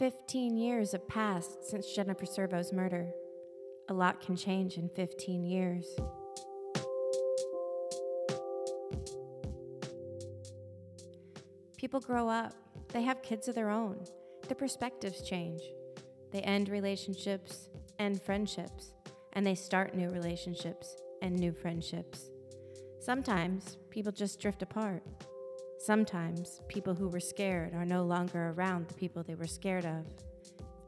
15 years have passed since Jennifer Servo's murder. A lot can change in 15 years. People grow up, they have kids of their own, their perspectives change. They end relationships, end friendships, and they start new relationships and new friendships. Sometimes people just drift apart. Sometimes people who were scared are no longer around the people they were scared of.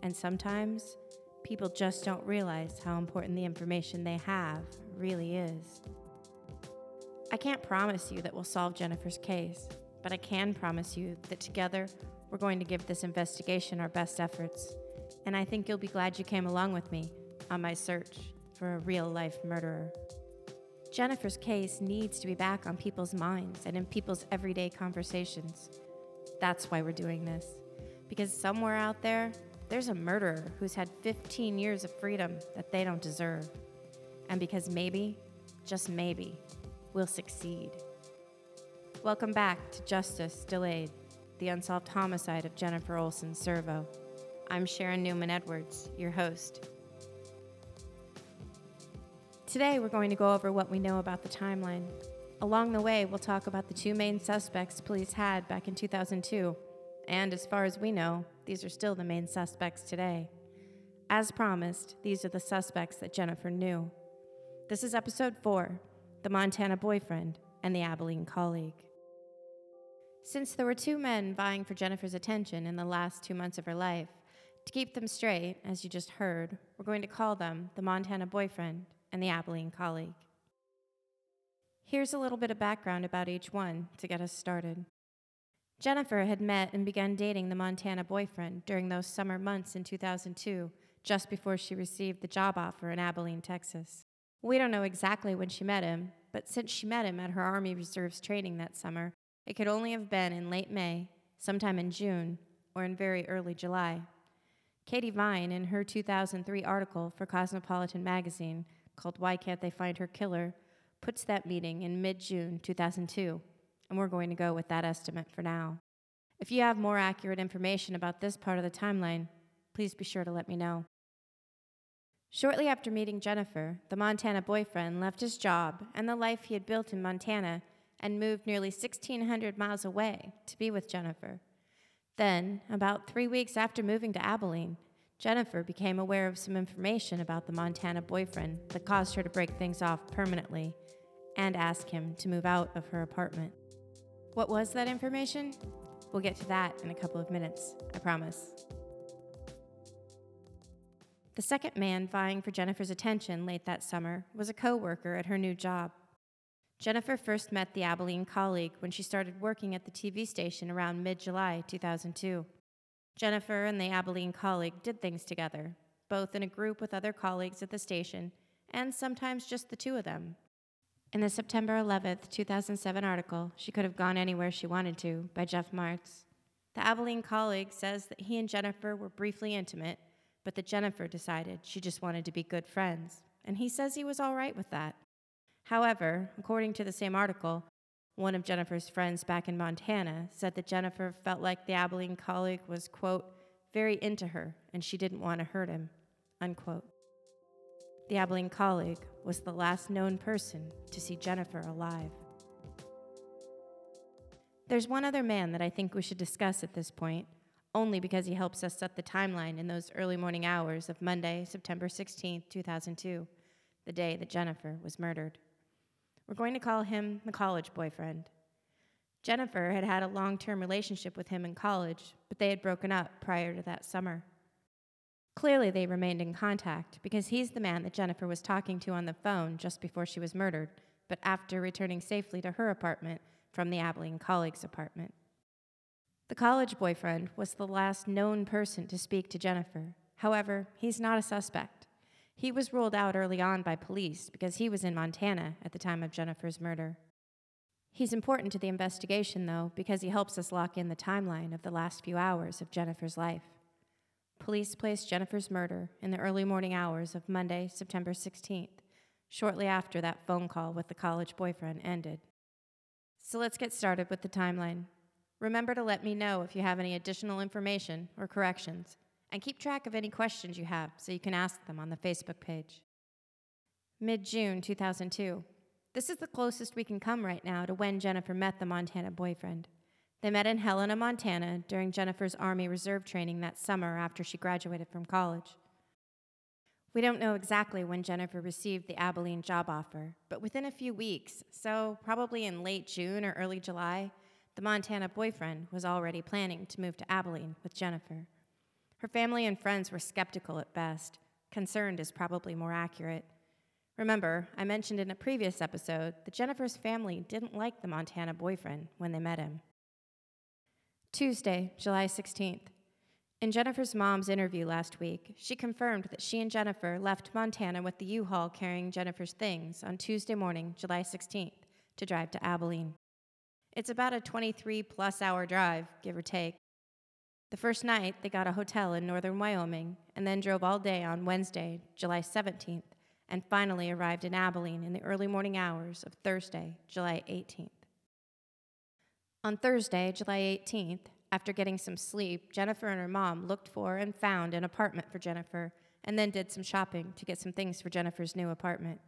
And sometimes people just don't realize how important the information they have really is. I can't promise you that we'll solve Jennifer's case, but I can promise you that together we're going to give this investigation our best efforts. And I think you'll be glad you came along with me on my search for a real life murderer. Jennifer's case needs to be back on people's minds and in people's everyday conversations. That's why we're doing this. Because somewhere out there, there's a murderer who's had 15 years of freedom that they don't deserve. And because maybe, just maybe, we'll succeed. Welcome back to Justice Delayed, the unsolved homicide of Jennifer Olson Servo. I'm Sharon Newman Edwards, your host. Today, we're going to go over what we know about the timeline. Along the way, we'll talk about the two main suspects police had back in 2002, and as far as we know, these are still the main suspects today. As promised, these are the suspects that Jennifer knew. This is episode 4 The Montana Boyfriend and the Abilene Colleague. Since there were two men vying for Jennifer's attention in the last two months of her life, to keep them straight, as you just heard, we're going to call them the Montana Boyfriend and the Abilene colleague. Here's a little bit of background about each one to get us started. Jennifer had met and begun dating the Montana boyfriend during those summer months in 2002, just before she received the job offer in Abilene, Texas. We don't know exactly when she met him, but since she met him at her Army Reserves training that summer, it could only have been in late May, sometime in June, or in very early July. Katie Vine, in her 2003 article for Cosmopolitan magazine, called Why Can't They Find Her Killer puts that meeting in mid June 2002, and we're going to go with that estimate for now. If you have more accurate information about this part of the timeline, please be sure to let me know. Shortly after meeting Jennifer, the Montana boyfriend left his job and the life he had built in Montana and moved nearly 1,600 miles away to be with Jennifer. Then, about three weeks after moving to Abilene, Jennifer became aware of some information about the Montana boyfriend that caused her to break things off permanently and ask him to move out of her apartment. What was that information? We'll get to that in a couple of minutes, I promise. The second man vying for Jennifer's attention late that summer was a coworker at her new job. Jennifer first met the Abilene colleague when she started working at the TV station around mid July 2002. Jennifer and the Abilene colleague did things together, both in a group with other colleagues at the station, and sometimes just the two of them. In the September 11, 2007 article, She Could Have Gone Anywhere She Wanted to, by Jeff Martz, the Abilene colleague says that he and Jennifer were briefly intimate, but that Jennifer decided she just wanted to be good friends, and he says he was all right with that. However, according to the same article, one of Jennifer's friends back in Montana said that Jennifer felt like the Abilene colleague was, quote, very into her and she didn't want to hurt him, unquote. The Abilene colleague was the last known person to see Jennifer alive. There's one other man that I think we should discuss at this point, only because he helps us set the timeline in those early morning hours of Monday, September 16, 2002, the day that Jennifer was murdered. We're going to call him the college boyfriend. Jennifer had had a long term relationship with him in college, but they had broken up prior to that summer. Clearly, they remained in contact because he's the man that Jennifer was talking to on the phone just before she was murdered, but after returning safely to her apartment from the Abilene colleague's apartment. The college boyfriend was the last known person to speak to Jennifer. However, he's not a suspect. He was ruled out early on by police because he was in Montana at the time of Jennifer's murder. He's important to the investigation, though, because he helps us lock in the timeline of the last few hours of Jennifer's life. Police placed Jennifer's murder in the early morning hours of Monday, September 16th, shortly after that phone call with the college boyfriend ended. So let's get started with the timeline. Remember to let me know if you have any additional information or corrections and keep track of any questions you have so you can ask them on the Facebook page. Mid June 2002. This is the closest we can come right now to when Jennifer met the Montana boyfriend. They met in Helena, Montana during Jennifer's Army Reserve training that summer after she graduated from college. We don't know exactly when Jennifer received the Abilene job offer, but within a few weeks, so probably in late June or early July, the Montana boyfriend was already planning to move to Abilene with Jennifer. Her family and friends were skeptical at best. Concerned is probably more accurate. Remember, I mentioned in a previous episode that Jennifer's family didn't like the Montana boyfriend when they met him. Tuesday, July 16th. In Jennifer's mom's interview last week, she confirmed that she and Jennifer left Montana with the U Haul carrying Jennifer's things on Tuesday morning, July 16th, to drive to Abilene. It's about a 23 plus hour drive, give or take, the first night, they got a hotel in northern Wyoming and then drove all day on Wednesday, July 17th, and finally arrived in Abilene in the early morning hours of Thursday, July 18th. On Thursday, July 18th, after getting some sleep, Jennifer and her mom looked for and found an apartment for Jennifer and then did some shopping to get some things for Jennifer's new apartment.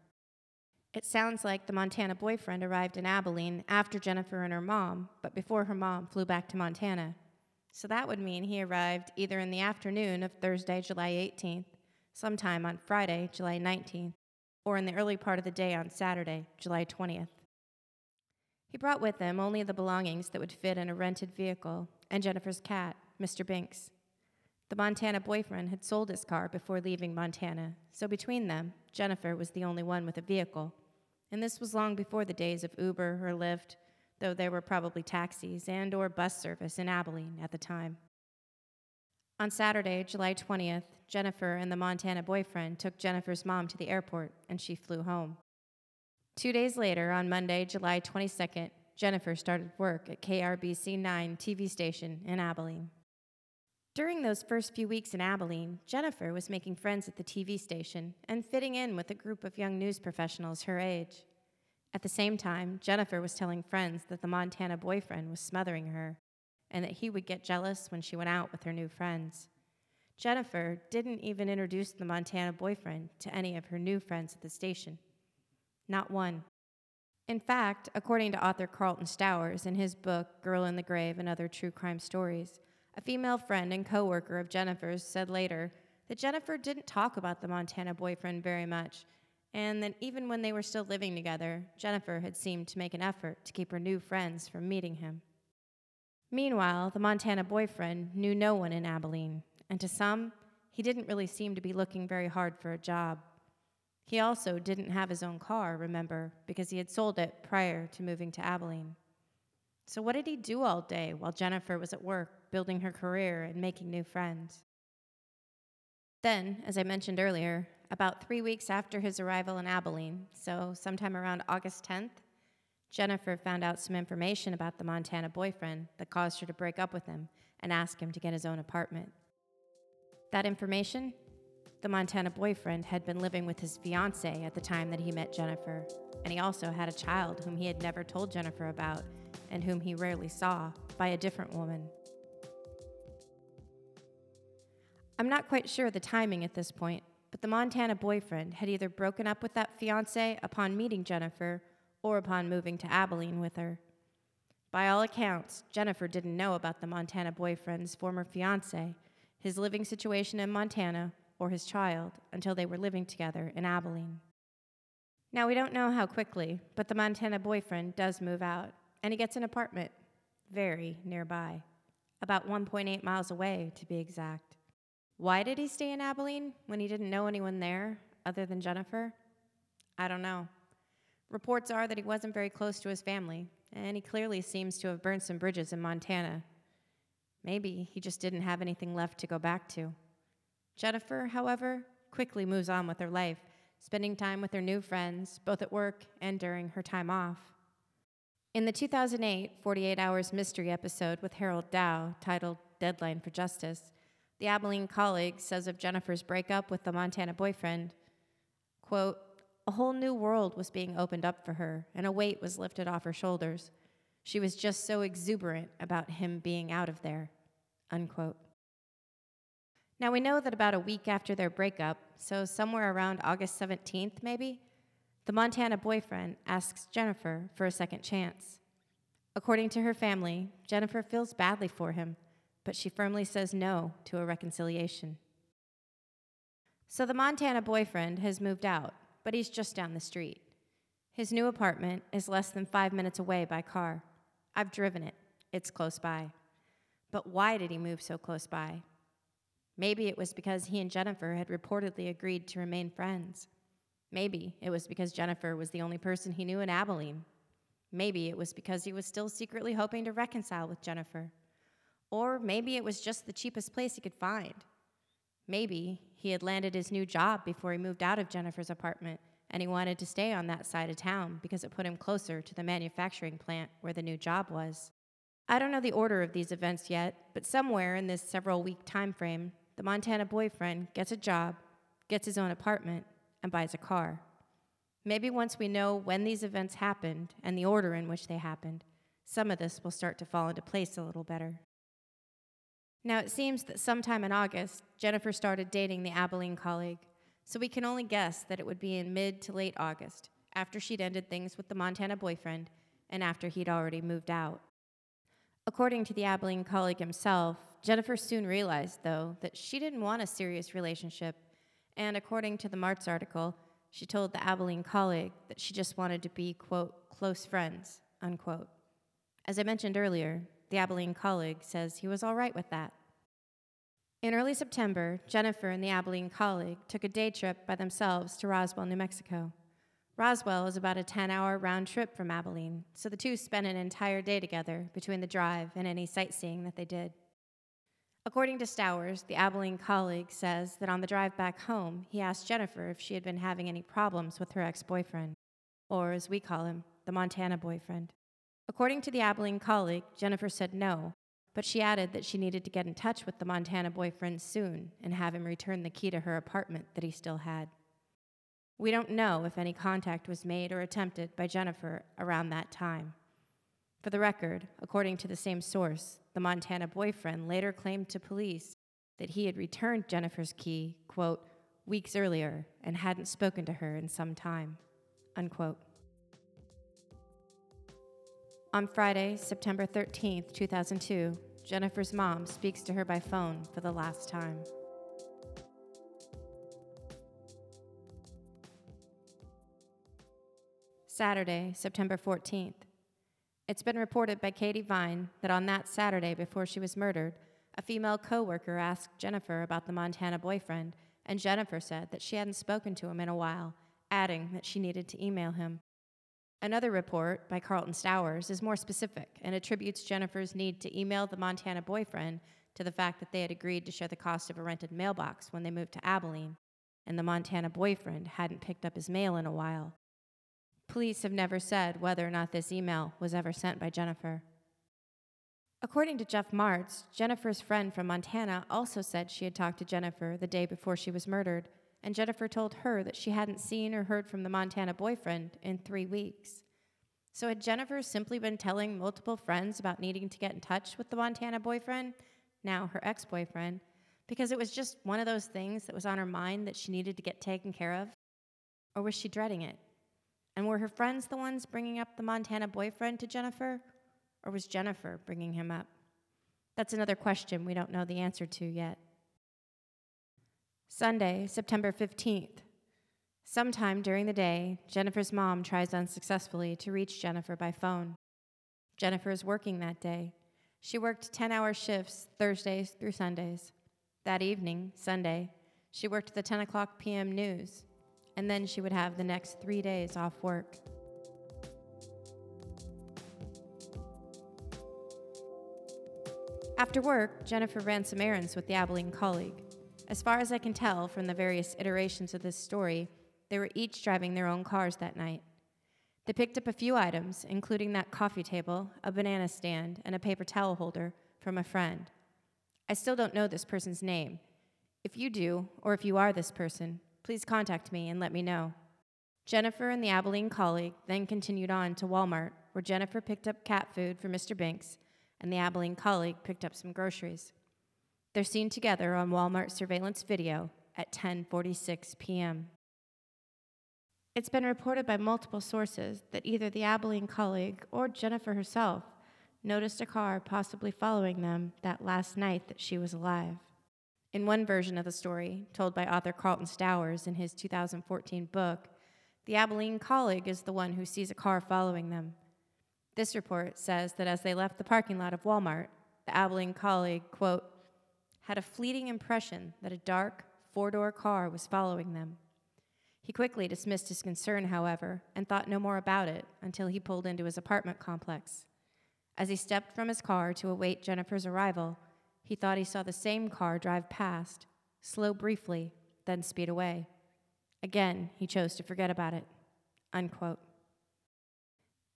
It sounds like the Montana boyfriend arrived in Abilene after Jennifer and her mom, but before her mom flew back to Montana. So that would mean he arrived either in the afternoon of Thursday, July 18th, sometime on Friday, July 19th, or in the early part of the day on Saturday, July 20th. He brought with him only the belongings that would fit in a rented vehicle and Jennifer's cat, Mr. Binks. The Montana boyfriend had sold his car before leaving Montana, so between them, Jennifer was the only one with a vehicle. And this was long before the days of Uber or Lyft though there were probably taxis and or bus service in Abilene at the time. On Saturday, July 20th, Jennifer and the Montana boyfriend took Jennifer's mom to the airport and she flew home. Two days later, on Monday, July 22nd, Jennifer started work at KRBC 9 TV station in Abilene. During those first few weeks in Abilene, Jennifer was making friends at the TV station and fitting in with a group of young news professionals her age. At the same time, Jennifer was telling friends that the Montana boyfriend was smothering her and that he would get jealous when she went out with her new friends. Jennifer didn't even introduce the Montana boyfriend to any of her new friends at the station. Not one. In fact, according to author Carlton Stowers in his book Girl in the Grave and Other True Crime Stories, a female friend and coworker of Jennifer's said later that Jennifer didn't talk about the Montana boyfriend very much and that even when they were still living together, Jennifer had seemed to make an effort to keep her new friends from meeting him. Meanwhile, the Montana boyfriend knew no one in Abilene, and to some, he didn't really seem to be looking very hard for a job. He also didn't have his own car, remember, because he had sold it prior to moving to Abilene. So, what did he do all day while Jennifer was at work, building her career and making new friends? Then, as I mentioned earlier, about three weeks after his arrival in Abilene, so sometime around August 10th, Jennifer found out some information about the Montana boyfriend that caused her to break up with him and ask him to get his own apartment. That information? The Montana boyfriend had been living with his fiance at the time that he met Jennifer, and he also had a child whom he had never told Jennifer about and whom he rarely saw by a different woman. I'm not quite sure the timing at this point, but the Montana boyfriend had either broken up with that fiance upon meeting Jennifer or upon moving to Abilene with her. By all accounts, Jennifer didn't know about the Montana boyfriend's former fiance, his living situation in Montana, or his child until they were living together in Abilene. Now, we don't know how quickly, but the Montana boyfriend does move out, and he gets an apartment very nearby, about 1.8 miles away to be exact. Why did he stay in Abilene when he didn't know anyone there other than Jennifer? I don't know. Reports are that he wasn't very close to his family, and he clearly seems to have burned some bridges in Montana. Maybe he just didn't have anything left to go back to. Jennifer, however, quickly moves on with her life, spending time with her new friends, both at work and during her time off. In the 2008 48 Hours Mystery episode with Harold Dow, titled Deadline for Justice, the Abilene colleague says of Jennifer's breakup with the Montana boyfriend, quote, a whole new world was being opened up for her, and a weight was lifted off her shoulders. She was just so exuberant about him being out of there. Unquote. Now, we know that about a week after their breakup, so somewhere around August 17th, maybe, the Montana boyfriend asks Jennifer for a second chance. According to her family, Jennifer feels badly for him, but she firmly says no to a reconciliation. So the Montana boyfriend has moved out, but he's just down the street. His new apartment is less than five minutes away by car. I've driven it, it's close by. But why did he move so close by? Maybe it was because he and Jennifer had reportedly agreed to remain friends. Maybe it was because Jennifer was the only person he knew in Abilene. Maybe it was because he was still secretly hoping to reconcile with Jennifer. Or maybe it was just the cheapest place he could find. Maybe he had landed his new job before he moved out of Jennifer's apartment and he wanted to stay on that side of town because it put him closer to the manufacturing plant where the new job was. I don't know the order of these events yet, but somewhere in this several week time frame, the Montana boyfriend gets a job, gets his own apartment, and buys a car. Maybe once we know when these events happened and the order in which they happened, some of this will start to fall into place a little better. Now, it seems that sometime in August, Jennifer started dating the Abilene colleague, so we can only guess that it would be in mid to late August, after she'd ended things with the Montana boyfriend and after he'd already moved out. According to the Abilene colleague himself, Jennifer soon realized, though, that she didn't want a serious relationship, and according to the Martz article, she told the Abilene colleague that she just wanted to be, quote, close friends, unquote. As I mentioned earlier, the Abilene colleague says he was all right with that. In early September, Jennifer and the Abilene colleague took a day trip by themselves to Roswell, New Mexico. Roswell is about a 10 hour round trip from Abilene, so the two spent an entire day together between the drive and any sightseeing that they did. According to Stowers, the Abilene colleague says that on the drive back home, he asked Jennifer if she had been having any problems with her ex boyfriend, or as we call him, the Montana boyfriend. According to the Abilene colleague, Jennifer said no, but she added that she needed to get in touch with the Montana boyfriend soon and have him return the key to her apartment that he still had. We don't know if any contact was made or attempted by Jennifer around that time. For the record, according to the same source, the Montana boyfriend later claimed to police that he had returned Jennifer's key, quote, weeks earlier and hadn't spoken to her in some time, unquote. On Friday, September 13th, 2002, Jennifer's mom speaks to her by phone for the last time. Saturday, September 14th. It's been reported by Katie Vine that on that Saturday before she was murdered, a female coworker asked Jennifer about the Montana boyfriend, and Jennifer said that she hadn't spoken to him in a while, adding that she needed to email him. Another report by Carlton Stowers is more specific and attributes Jennifer's need to email the Montana boyfriend to the fact that they had agreed to share the cost of a rented mailbox when they moved to Abilene, and the Montana boyfriend hadn't picked up his mail in a while. Police have never said whether or not this email was ever sent by Jennifer. According to Jeff Martz, Jennifer's friend from Montana also said she had talked to Jennifer the day before she was murdered, and Jennifer told her that she hadn't seen or heard from the Montana boyfriend in three weeks. So had Jennifer simply been telling multiple friends about needing to get in touch with the Montana boyfriend, now her ex boyfriend, because it was just one of those things that was on her mind that she needed to get taken care of? Or was she dreading it? And were her friends the ones bringing up the Montana boyfriend to Jennifer? Or was Jennifer bringing him up? That's another question we don't know the answer to yet. Sunday, September 15th. Sometime during the day, Jennifer's mom tries unsuccessfully to reach Jennifer by phone. Jennifer is working that day. She worked 10 hour shifts Thursdays through Sundays. That evening, Sunday, she worked the 10 o'clock p.m. news and then she would have the next three days off work. After work, Jennifer ran some errands with the Abilene colleague. As far as I can tell from the various iterations of this story, they were each driving their own cars that night. They picked up a few items, including that coffee table, a banana stand, and a paper towel holder, from a friend. I still don't know this person's name. If you do, or if you are this person, please contact me and let me know. Jennifer and the Abilene colleague then continued on to Walmart, where Jennifer picked up cat food for Mr. Binks and the Abilene colleague picked up some groceries. They're seen together on Walmart surveillance video at 10:46 p.m. It's been reported by multiple sources that either the Abilene colleague or Jennifer herself noticed a car possibly following them that last night that she was alive. In one version of the story, told by author Carlton Stowers in his 2014 book, the Abilene colleague is the one who sees a car following them. This report says that as they left the parking lot of Walmart, the Abilene colleague, quote, had a fleeting impression that a dark, four door car was following them. He quickly dismissed his concern, however, and thought no more about it until he pulled into his apartment complex. As he stepped from his car to await Jennifer's arrival, he thought he saw the same car drive past, slow briefly, then speed away. Again, he chose to forget about it. Unquote.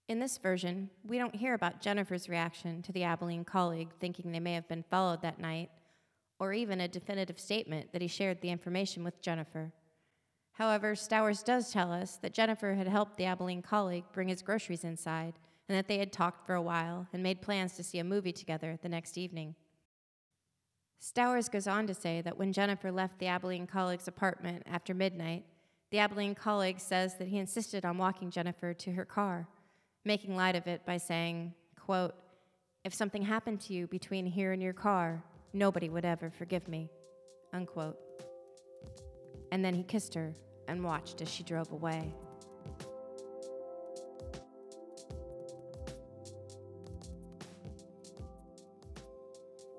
In this version, we don't hear about Jennifer's reaction to the Abilene colleague thinking they may have been followed that night, or even a definitive statement that he shared the information with Jennifer. However, Stowers does tell us that Jennifer had helped the Abilene colleague bring his groceries inside and that they had talked for a while and made plans to see a movie together the next evening. Stowers goes on to say that when Jennifer left the Abilene colleague's apartment after midnight, the Abilene colleague says that he insisted on walking Jennifer to her car, making light of it by saying, quote, If something happened to you between here and your car, nobody would ever forgive me, unquote. And then he kissed her and watched as she drove away.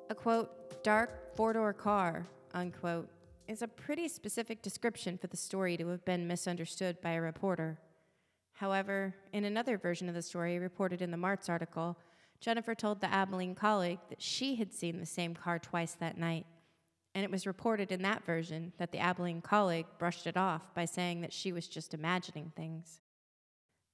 A quote, dark four door car, unquote, is a pretty specific description for the story to have been misunderstood by a reporter. However, in another version of the story reported in the Martz article, Jennifer told the Abilene colleague that she had seen the same car twice that night and it was reported in that version that the Abilene colleague brushed it off by saying that she was just imagining things.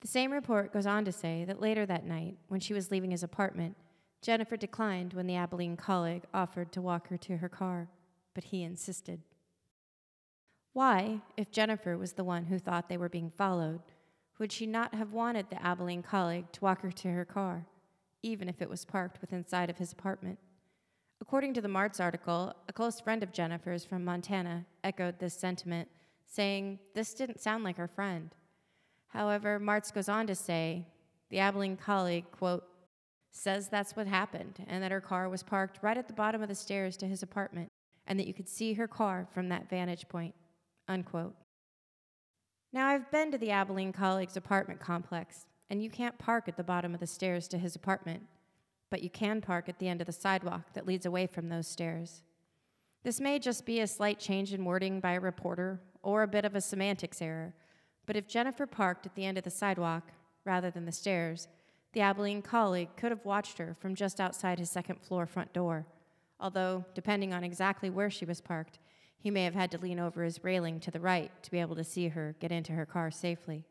The same report goes on to say that later that night, when she was leaving his apartment, Jennifer declined when the Abilene colleague offered to walk her to her car, but he insisted. Why, if Jennifer was the one who thought they were being followed, would she not have wanted the Abilene colleague to walk her to her car, even if it was parked within sight of his apartment? According to the Martz article, a close friend of Jennifer's from Montana echoed this sentiment, saying, This didn't sound like her friend. However, Martz goes on to say, the Abilene colleague, quote, says that's what happened and that her car was parked right at the bottom of the stairs to his apartment and that you could see her car from that vantage point, unquote. Now, I've been to the Abilene colleague's apartment complex, and you can't park at the bottom of the stairs to his apartment but you can park at the end of the sidewalk that leads away from those stairs. This may just be a slight change in wording by a reporter or a bit of a semantics error, but if Jennifer parked at the end of the sidewalk rather than the stairs, the Abilene colleague could have watched her from just outside his second floor front door, although, depending on exactly where she was parked, he may have had to lean over his railing to the right to be able to see her get into her car safely.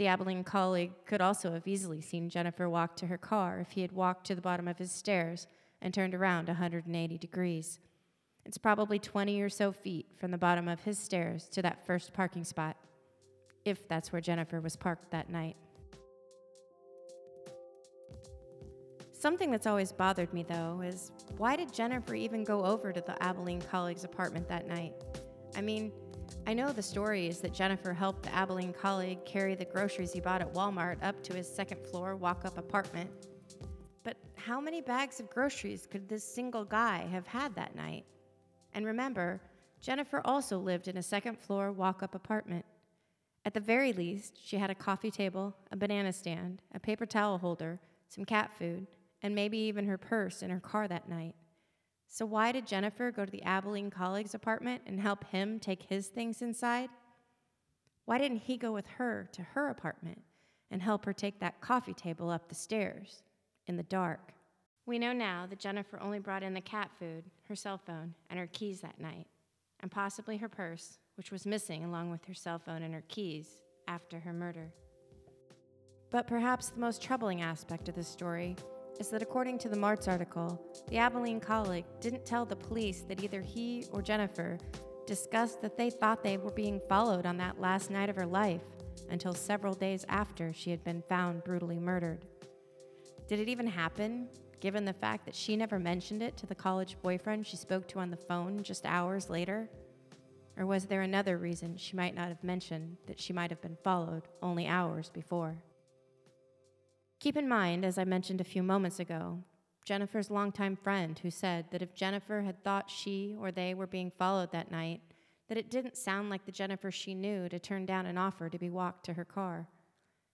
The Abilene colleague could also have easily seen Jennifer walk to her car if he had walked to the bottom of his stairs and turned around 180 degrees. It's probably 20 or so feet from the bottom of his stairs to that first parking spot, if that's where Jennifer was parked that night. Something that's always bothered me, though, is why did Jennifer even go over to the Abilene colleague's apartment that night? I mean, I know the story is that Jennifer helped the Abilene colleague carry the groceries he bought at Walmart up to his second floor walk up apartment. But how many bags of groceries could this single guy have had that night? And remember, Jennifer also lived in a second floor walk up apartment. At the very least, she had a coffee table, a banana stand, a paper towel holder, some cat food, and maybe even her purse in her car that night. So, why did Jennifer go to the Abilene colleague's apartment and help him take his things inside? Why didn't he go with her to her apartment and help her take that coffee table up the stairs in the dark? We know now that Jennifer only brought in the cat food, her cell phone, and her keys that night, and possibly her purse, which was missing along with her cell phone and her keys after her murder. But perhaps the most troubling aspect of this story is that according to the Martz article, the Abilene colleague didn't tell the police that either he or Jennifer discussed that they thought they were being followed on that last night of her life until several days after she had been found brutally murdered. Did it even happen? given the fact that she never mentioned it to the college boyfriend she spoke to on the phone just hours later? Or was there another reason she might not have mentioned that she might have been followed only hours before? Keep in mind, as I mentioned a few moments ago, Jennifer's longtime friend who said that if Jennifer had thought she or they were being followed that night, that it didn't sound like the Jennifer she knew to turn down an offer to be walked to her car.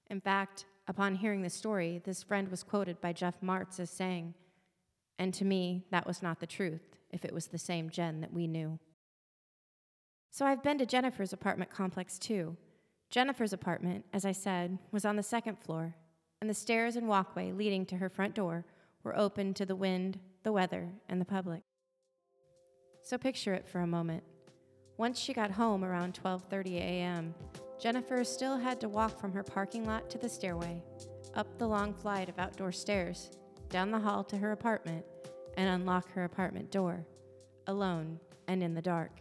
In fact, upon hearing the story, this friend was quoted by Jeff Martz as saying, And to me, that was not the truth, if it was the same Jen that we knew. So I've been to Jennifer's apartment complex too. Jennifer's apartment, as I said, was on the second floor, and the stairs and walkway leading to her front door were open to the wind, the weather, and the public. So picture it for a moment. Once she got home around 12:30 a.m., Jennifer still had to walk from her parking lot to the stairway, up the long flight of outdoor stairs, down the hall to her apartment, and unlock her apartment door, alone and in the dark.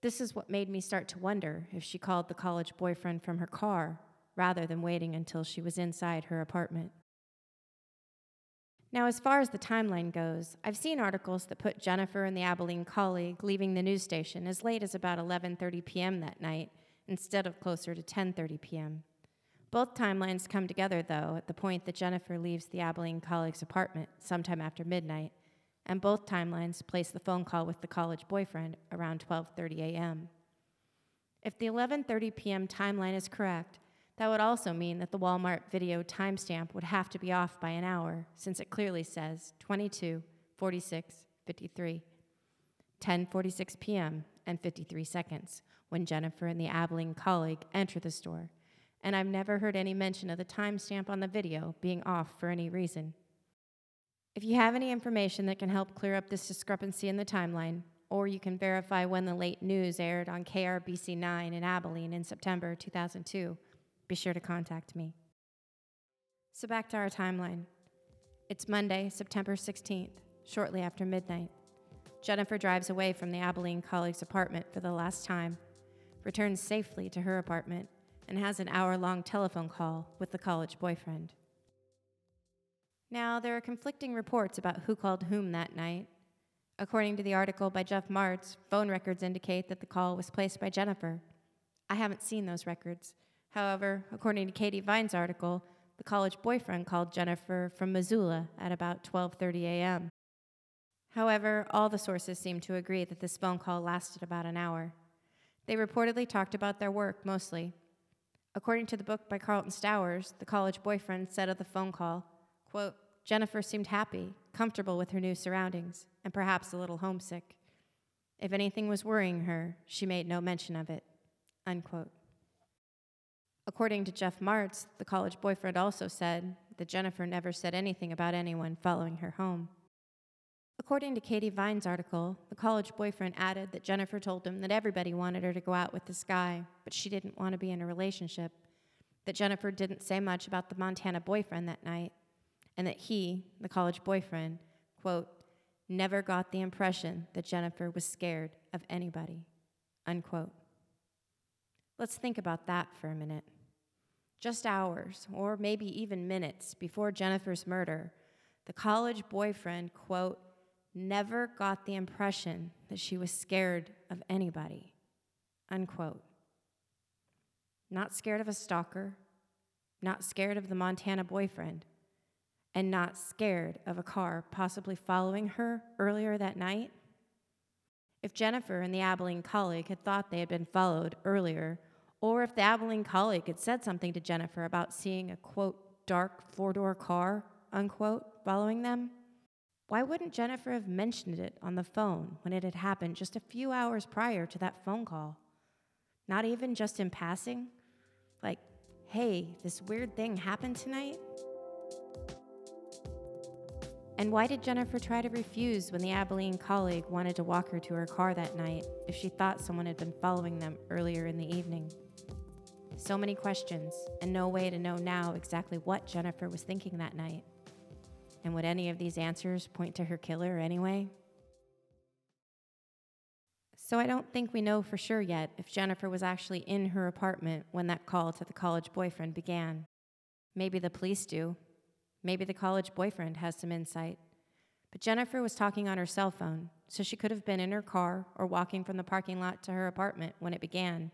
This is what made me start to wonder if she called the college boyfriend from her car rather than waiting until she was inside her apartment. Now, as far as the timeline goes, I've seen articles that put Jennifer and the Abilene colleague leaving the news station as late as about 11:30 p.m. that night instead of closer to 10:30 p.m. Both timelines come together though at the point that Jennifer leaves the Abilene colleague's apartment sometime after midnight, and both timelines place the phone call with the college boyfriend around 12:30 a.m. If the 11:30 p.m. timeline is correct, that would also mean that the Walmart video timestamp would have to be off by an hour, since it clearly says 22, 46, 53. 10:46 p.m. and 53 seconds when Jennifer and the Abilene colleague enter the store, and I've never heard any mention of the timestamp on the video being off for any reason. If you have any information that can help clear up this discrepancy in the timeline, or you can verify when the late news aired on KRBC 9 in Abilene in September 2002, be sure to contact me. So, back to our timeline. It's Monday, September 16th, shortly after midnight. Jennifer drives away from the Abilene colleague's apartment for the last time, returns safely to her apartment, and has an hour long telephone call with the college boyfriend. Now, there are conflicting reports about who called whom that night. According to the article by Jeff Martz, phone records indicate that the call was placed by Jennifer. I haven't seen those records, However, according to Katie Vine's article, the college boyfriend called Jennifer from Missoula at about 12:30 a.m. However, all the sources seem to agree that this phone call lasted about an hour. They reportedly talked about their work mostly. According to the book by Carlton Stowers, the college boyfriend said of the phone call, quote, Jennifer seemed happy, comfortable with her new surroundings, and perhaps a little homesick. If anything was worrying her, she made no mention of it. Unquote. According to Jeff Martz, the college boyfriend also said that Jennifer never said anything about anyone following her home. According to Katie Vine's article, the college boyfriend added that Jennifer told him that everybody wanted her to go out with this guy, but she didn't want to be in a relationship, that Jennifer didn't say much about the Montana boyfriend that night, and that he, the college boyfriend, quote, never got the impression that Jennifer was scared of anybody, unquote. Let's think about that for a minute. Just hours, or maybe even minutes before Jennifer's murder, the college boyfriend, quote, never got the impression that she was scared of anybody, unquote. Not scared of a stalker, not scared of the Montana boyfriend, and not scared of a car possibly following her earlier that night? If Jennifer and the Abilene colleague had thought they had been followed earlier or if the Abilene colleague had said something to Jennifer about seeing a quote, dark four door car, unquote, following them, why wouldn't Jennifer have mentioned it on the phone when it had happened just a few hours prior to that phone call? Not even just in passing? Like, hey, this weird thing happened tonight? And why did Jennifer try to refuse when the Abilene colleague wanted to walk her to her car that night if she thought someone had been following them earlier in the evening? So many questions, and no way to know now exactly what Jennifer was thinking that night. And would any of these answers point to her killer anyway? So I don't think we know for sure yet if Jennifer was actually in her apartment when that call to the college boyfriend began. Maybe the police do. Maybe the college boyfriend has some insight. But Jennifer was talking on her cell phone, so she could have been in her car or walking from the parking lot to her apartment when it began.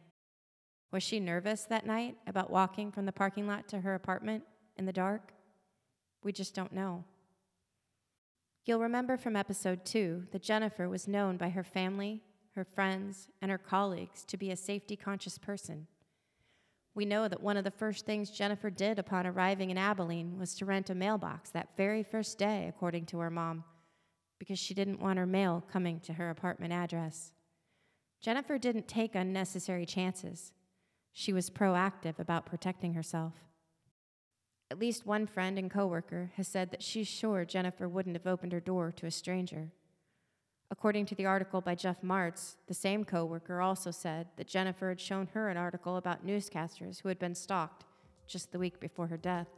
Was she nervous that night about walking from the parking lot to her apartment in the dark? We just don't know. You'll remember from episode two that Jennifer was known by her family, her friends, and her colleagues to be a safety conscious person. We know that one of the first things Jennifer did upon arriving in Abilene was to rent a mailbox that very first day, according to her mom, because she didn't want her mail coming to her apartment address. Jennifer didn't take unnecessary chances. She was proactive about protecting herself. At least one friend and coworker has said that she's sure Jennifer wouldn't have opened her door to a stranger. According to the article by Jeff Martz, the same coworker also said that Jennifer had shown her an article about newscasters who had been stalked just the week before her death.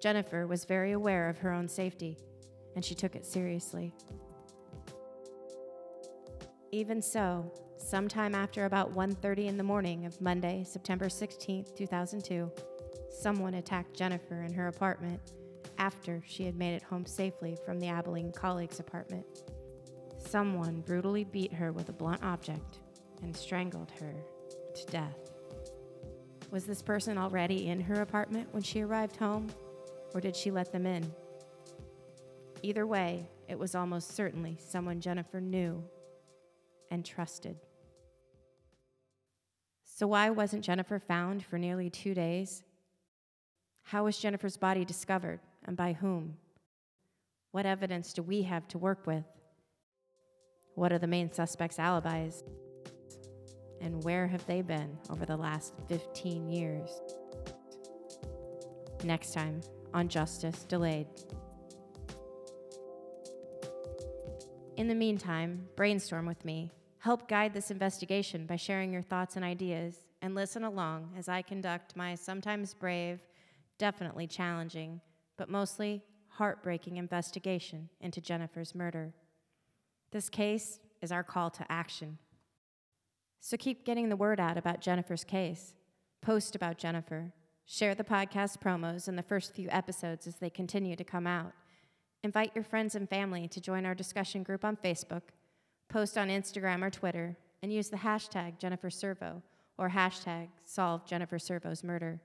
Jennifer was very aware of her own safety, and she took it seriously. Even so, sometime after about 1:30 in the morning of Monday, September 16, 2002, someone attacked Jennifer in her apartment after she had made it home safely from the Abilene colleague's apartment. Someone brutally beat her with a blunt object and strangled her to death. Was this person already in her apartment when she arrived home, or did she let them in? Either way, it was almost certainly someone Jennifer knew and trusted. So, why wasn't Jennifer found for nearly two days? How was Jennifer's body discovered and by whom? What evidence do we have to work with? What are the main suspects' alibis? And where have they been over the last 15 years? Next time on Justice Delayed. In the meantime, brainstorm with me. Help guide this investigation by sharing your thoughts and ideas, and listen along as I conduct my sometimes brave, definitely challenging, but mostly heartbreaking investigation into Jennifer's murder. This case is our call to action. So keep getting the word out about Jennifer's case. Post about Jennifer. Share the podcast promos and the first few episodes as they continue to come out. Invite your friends and family to join our discussion group on Facebook. Post on Instagram or Twitter and use the hashtag Jennifer Servo or hashtag solve Jennifer Servo's murder.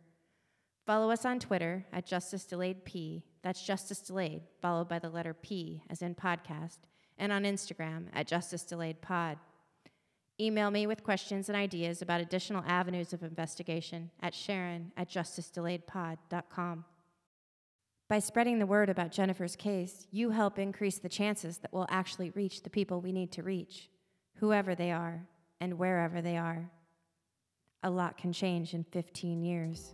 Follow us on Twitter at Justice Delayed P. That's Justice Delayed, followed by the letter P as in podcast and on Instagram at Justice Delayed Pod. Email me with questions and ideas about additional avenues of investigation at Sharon at justicedelayedpod.com. By spreading the word about Jennifer's case, you help increase the chances that we'll actually reach the people we need to reach, whoever they are and wherever they are. A lot can change in 15 years.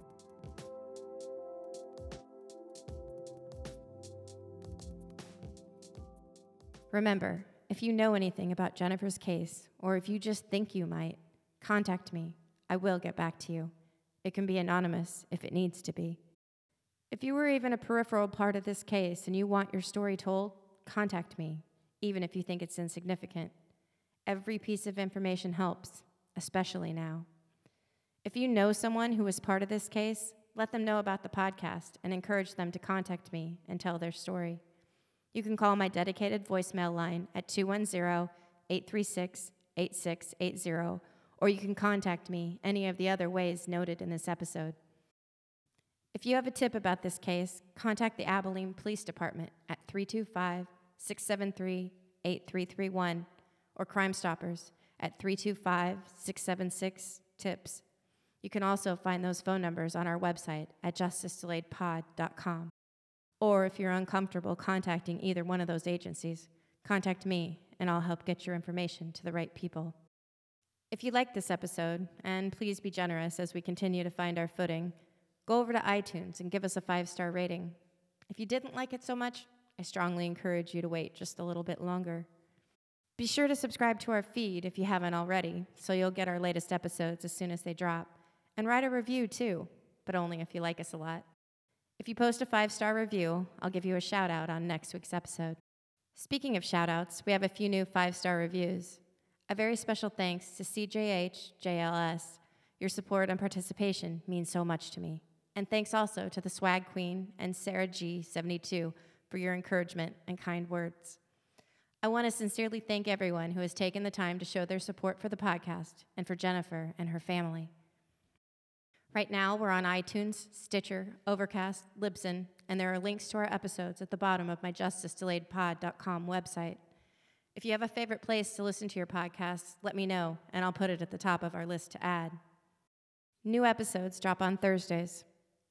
Remember, if you know anything about Jennifer's case, or if you just think you might, contact me. I will get back to you. It can be anonymous if it needs to be. If you were even a peripheral part of this case and you want your story told, contact me, even if you think it's insignificant. Every piece of information helps, especially now. If you know someone who was part of this case, let them know about the podcast and encourage them to contact me and tell their story. You can call my dedicated voicemail line at 210 836 8680, or you can contact me any of the other ways noted in this episode. If you have a tip about this case, contact the Abilene Police Department at 325 673 8331 or Crime Stoppers at 325 676 TIPS. You can also find those phone numbers on our website at justicedelayedpod.com. Or if you're uncomfortable contacting either one of those agencies, contact me and I'll help get your information to the right people. If you like this episode, and please be generous as we continue to find our footing, go over to iTunes and give us a five star rating. If you didn't like it so much, I strongly encourage you to wait just a little bit longer. Be sure to subscribe to our feed if you haven't already, so you'll get our latest episodes as soon as they drop. And write a review too, but only if you like us a lot. If you post a five star review, I'll give you a shout out on next week's episode. Speaking of shout outs, we have a few new five star reviews. A very special thanks to CJH JLS. Your support and participation means so much to me. And thanks also to the Swag Queen and Sarah G72 for your encouragement and kind words. I want to sincerely thank everyone who has taken the time to show their support for the podcast and for Jennifer and her family. Right now, we're on iTunes, Stitcher, Overcast, Libsyn, and there are links to our episodes at the bottom of my justicedelayedpod.com website. If you have a favorite place to listen to your podcasts, let me know, and I'll put it at the top of our list to add. New episodes drop on Thursdays.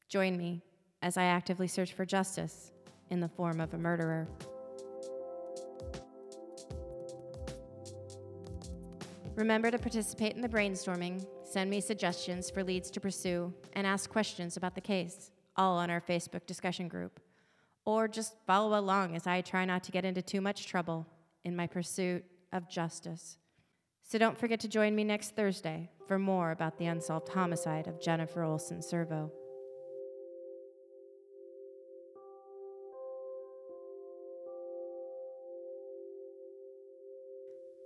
Join me as I actively search for justice in the form of a murderer. Remember to participate in the brainstorming, send me suggestions for leads to pursue, and ask questions about the case, all on our Facebook discussion group. Or just follow along as I try not to get into too much trouble in my pursuit of justice. So don't forget to join me next Thursday for more about the unsolved homicide of Jennifer Olson Servo.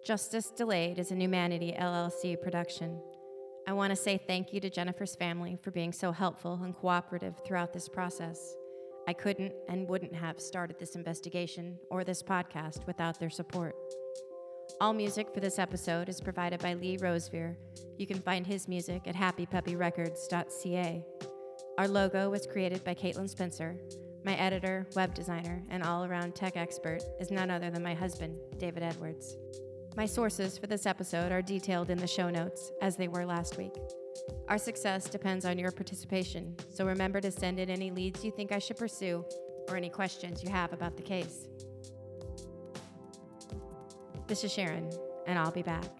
Justice Delayed is a Humanity LLC production. I want to say thank you to Jennifer's family for being so helpful and cooperative throughout this process. I couldn't and wouldn't have started this investigation or this podcast without their support. All music for this episode is provided by Lee Rosevere. You can find his music at happypuppyrecords.ca. Our logo was created by Caitlin Spencer. My editor, web designer, and all around tech expert is none other than my husband, David Edwards. My sources for this episode are detailed in the show notes, as they were last week. Our success depends on your participation, so remember to send in any leads you think I should pursue or any questions you have about the case. This is Sharon, and I'll be back.